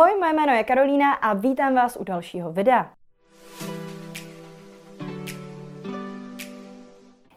Ahoj, moje jméno je Karolína a vítám vás u dalšího videa.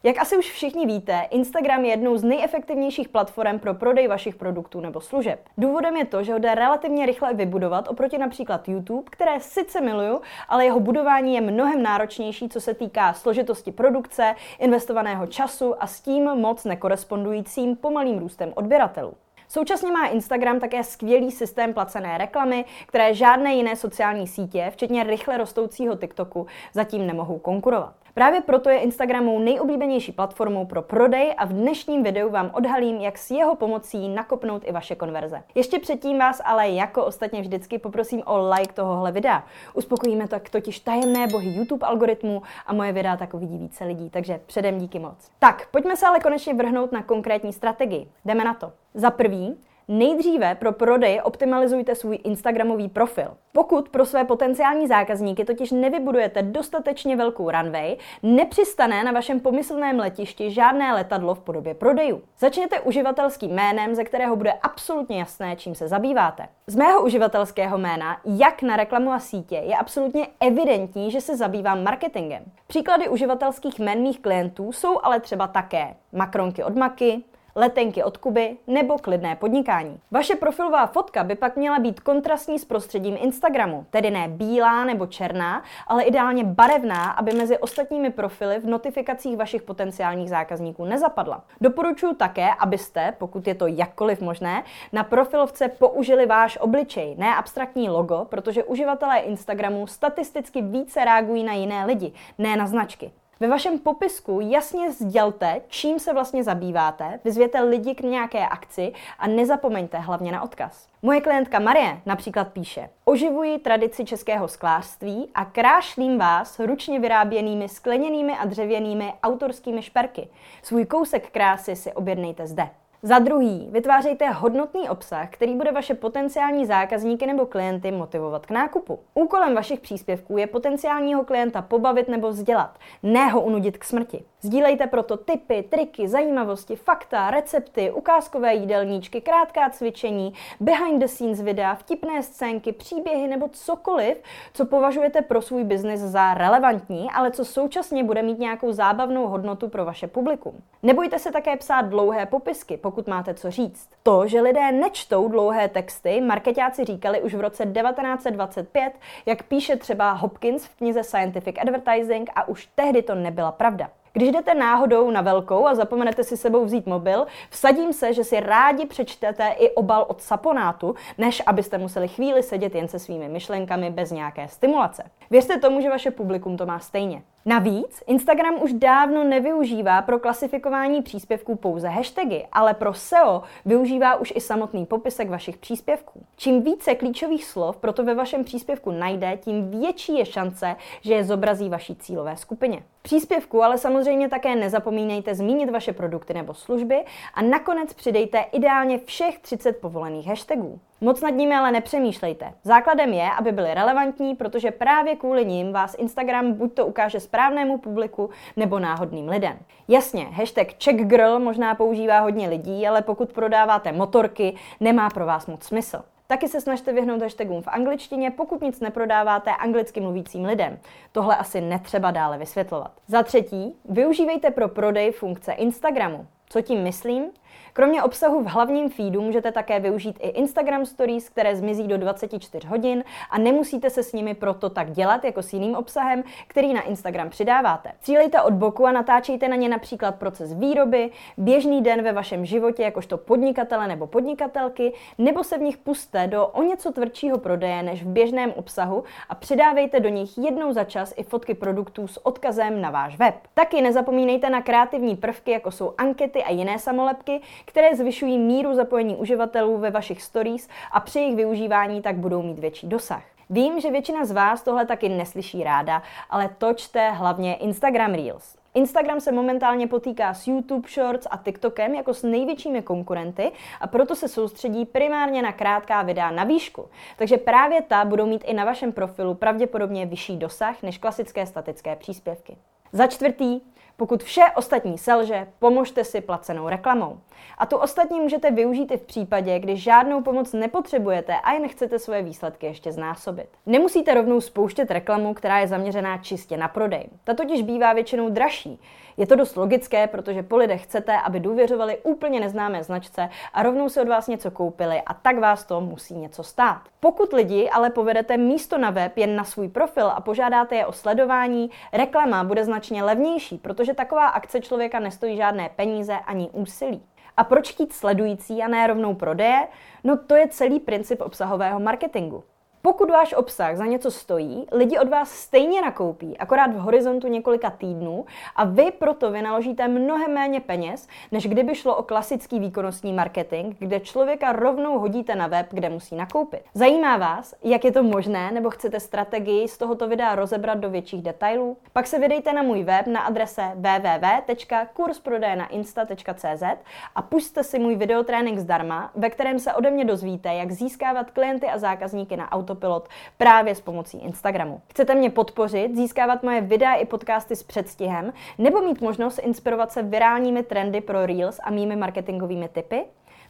Jak asi už všichni víte, Instagram je jednou z nejefektivnějších platform pro prodej vašich produktů nebo služeb. Důvodem je to, že ho jde relativně rychle vybudovat oproti například YouTube, které sice miluju, ale jeho budování je mnohem náročnější, co se týká složitosti produkce, investovaného času a s tím moc nekorespondujícím pomalým růstem odběratelů. Současně má Instagram také skvělý systém placené reklamy, které žádné jiné sociální sítě, včetně rychle rostoucího TikToku, zatím nemohou konkurovat. Právě proto je Instagram mou nejoblíbenější platformou pro prodej a v dnešním videu vám odhalím, jak s jeho pomocí nakopnout i vaše konverze. Ještě předtím vás ale jako ostatně vždycky poprosím o like tohohle videa. Uspokojíme tak totiž tajemné bohy YouTube algoritmu a moje videa tak uvidí více lidí, takže předem díky moc. Tak, pojďme se ale konečně vrhnout na konkrétní strategii. Jdeme na to. Za prvý, Nejdříve pro prodej optimalizujte svůj Instagramový profil. Pokud pro své potenciální zákazníky totiž nevybudujete dostatečně velkou runway, nepřistane na vašem pomyslném letišti žádné letadlo v podobě prodejů. Začněte uživatelským jménem, ze kterého bude absolutně jasné, čím se zabýváte. Z mého uživatelského jména, jak na reklamu a sítě, je absolutně evidentní, že se zabývám marketingem. Příklady uživatelských jmén mých klientů jsou ale třeba také makronky od Maky, letenky od Kuby nebo klidné podnikání. Vaše profilová fotka by pak měla být kontrastní s prostředím Instagramu, tedy ne bílá nebo černá, ale ideálně barevná, aby mezi ostatními profily v notifikacích vašich potenciálních zákazníků nezapadla. Doporučuji také, abyste, pokud je to jakkoliv možné, na profilovce použili váš obličej, ne abstraktní logo, protože uživatelé Instagramu statisticky více reagují na jiné lidi, ne na značky. Ve vašem popisku jasně sdělte, čím se vlastně zabýváte, vyzvěte lidi k nějaké akci a nezapomeňte hlavně na odkaz. Moje klientka Marie například píše, oživuji tradici českého sklářství a krášlím vás ručně vyráběnými skleněnými a dřevěnými autorskými šperky. Svůj kousek krásy si objednejte zde. Za druhý, vytvářejte hodnotný obsah, který bude vaše potenciální zákazníky nebo klienty motivovat k nákupu. Úkolem vašich příspěvků je potenciálního klienta pobavit nebo vzdělat, ne ho unudit k smrti. Sdílejte proto tipy, triky, zajímavosti, fakta, recepty, ukázkové jídelníčky, krátká cvičení, behind the scenes videa, vtipné scénky, příběhy nebo cokoliv, co považujete pro svůj biznis za relevantní, ale co současně bude mít nějakou zábavnou hodnotu pro vaše publikum. Nebojte se také psát dlouhé popisky, pokud máte co říct. To, že lidé nečtou dlouhé texty, marketáci říkali už v roce 1925, jak píše třeba Hopkins v knize Scientific Advertising a už tehdy to nebyla pravda. Když jdete náhodou na velkou a zapomenete si sebou vzít mobil, vsadím se, že si rádi přečtete i obal od saponátu, než abyste museli chvíli sedět jen se svými myšlenkami bez nějaké stimulace. Věřte tomu, že vaše publikum to má stejně. Navíc Instagram už dávno nevyužívá pro klasifikování příspěvků pouze hashtagy, ale pro SEO využívá už i samotný popisek vašich příspěvků. Čím více klíčových slov proto ve vašem příspěvku najde, tím větší je šance, že je zobrazí vaší cílové skupině. Příspěvku ale samozřejmě také nezapomínejte zmínit vaše produkty nebo služby a nakonec přidejte ideálně všech 30 povolených hashtagů. Moc nad nimi ale nepřemýšlejte. Základem je, aby byly relevantní, protože právě kvůli nim vás Instagram buď to ukáže správnému publiku nebo náhodným lidem. Jasně, hashtag checkgirl možná používá hodně lidí, ale pokud prodáváte motorky, nemá pro vás moc smysl. Taky se snažte vyhnout hashtagům v angličtině, pokud nic neprodáváte anglicky mluvícím lidem. Tohle asi netřeba dále vysvětlovat. Za třetí, využívejte pro prodej funkce Instagramu. Co tím myslím? Kromě obsahu v hlavním feedu můžete také využít i Instagram Stories, které zmizí do 24 hodin a nemusíte se s nimi proto tak dělat jako s jiným obsahem, který na Instagram přidáváte. Cílejte od boku a natáčejte na ně například proces výroby, běžný den ve vašem životě jakožto podnikatele nebo podnikatelky, nebo se v nich puste do o něco tvrdšího prodeje než v běžném obsahu a přidávejte do nich jednou za čas i fotky produktů s odkazem na váš web. Taky nezapomínejte na kreativní prvky, jako jsou ankety a jiné samolepky, které zvyšují míru zapojení uživatelů ve vašich stories a při jejich využívání tak budou mít větší dosah. Vím, že většina z vás tohle taky neslyší ráda, ale točte hlavně Instagram Reels. Instagram se momentálně potýká s YouTube Shorts a TikTokem jako s největšími konkurenty a proto se soustředí primárně na krátká videa na výšku. Takže právě ta budou mít i na vašem profilu pravděpodobně vyšší dosah než klasické statické příspěvky. Za čtvrtý, Pokud vše ostatní selže, pomožte si placenou reklamou. A tu ostatní můžete využít i v případě, kdy žádnou pomoc nepotřebujete a jen chcete svoje výsledky ještě znásobit. Nemusíte rovnou spouštět reklamu, která je zaměřená čistě na prodej. Ta totiž bývá většinou dražší. Je to dost logické, protože po lidech chcete, aby důvěřovali úplně neznámé značce a rovnou si od vás něco koupili a tak vás to musí něco stát. Pokud lidi ale povedete místo na web jen na svůj profil a požádáte je o sledování, reklama bude značně levnější, protože taková akce člověka nestojí žádné peníze ani úsilí. A proč chtít sledující a ne rovnou prodeje? No to je celý princip obsahového marketingu. Pokud váš obsah za něco stojí, lidi od vás stejně nakoupí, akorát v horizontu několika týdnů a vy proto vynaložíte mnohem méně peněz, než kdyby šlo o klasický výkonnostní marketing, kde člověka rovnou hodíte na web, kde musí nakoupit. Zajímá vás, jak je to možné, nebo chcete strategii z tohoto videa rozebrat do větších detailů? Pak se vydejte na můj web na adrese www.kursprodejnainsta.cz a pusťte si můj videotrénink zdarma, ve kterém se ode mě dozvíte, jak získávat klienty a zákazníky na auto autopilot právě s pomocí Instagramu. Chcete mě podpořit, získávat moje videa i podcasty s předstihem, nebo mít možnost inspirovat se virálními trendy pro Reels a mými marketingovými typy?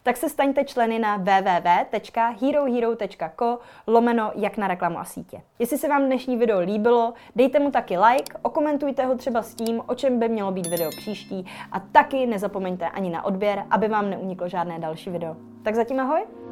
tak se staňte členy na www.herohero.co lomeno jak na reklamu a sítě. Jestli se vám dnešní video líbilo, dejte mu taky like, okomentujte ho třeba s tím, o čem by mělo být video příští a taky nezapomeňte ani na odběr, aby vám neuniklo žádné další video. Tak zatím ahoj!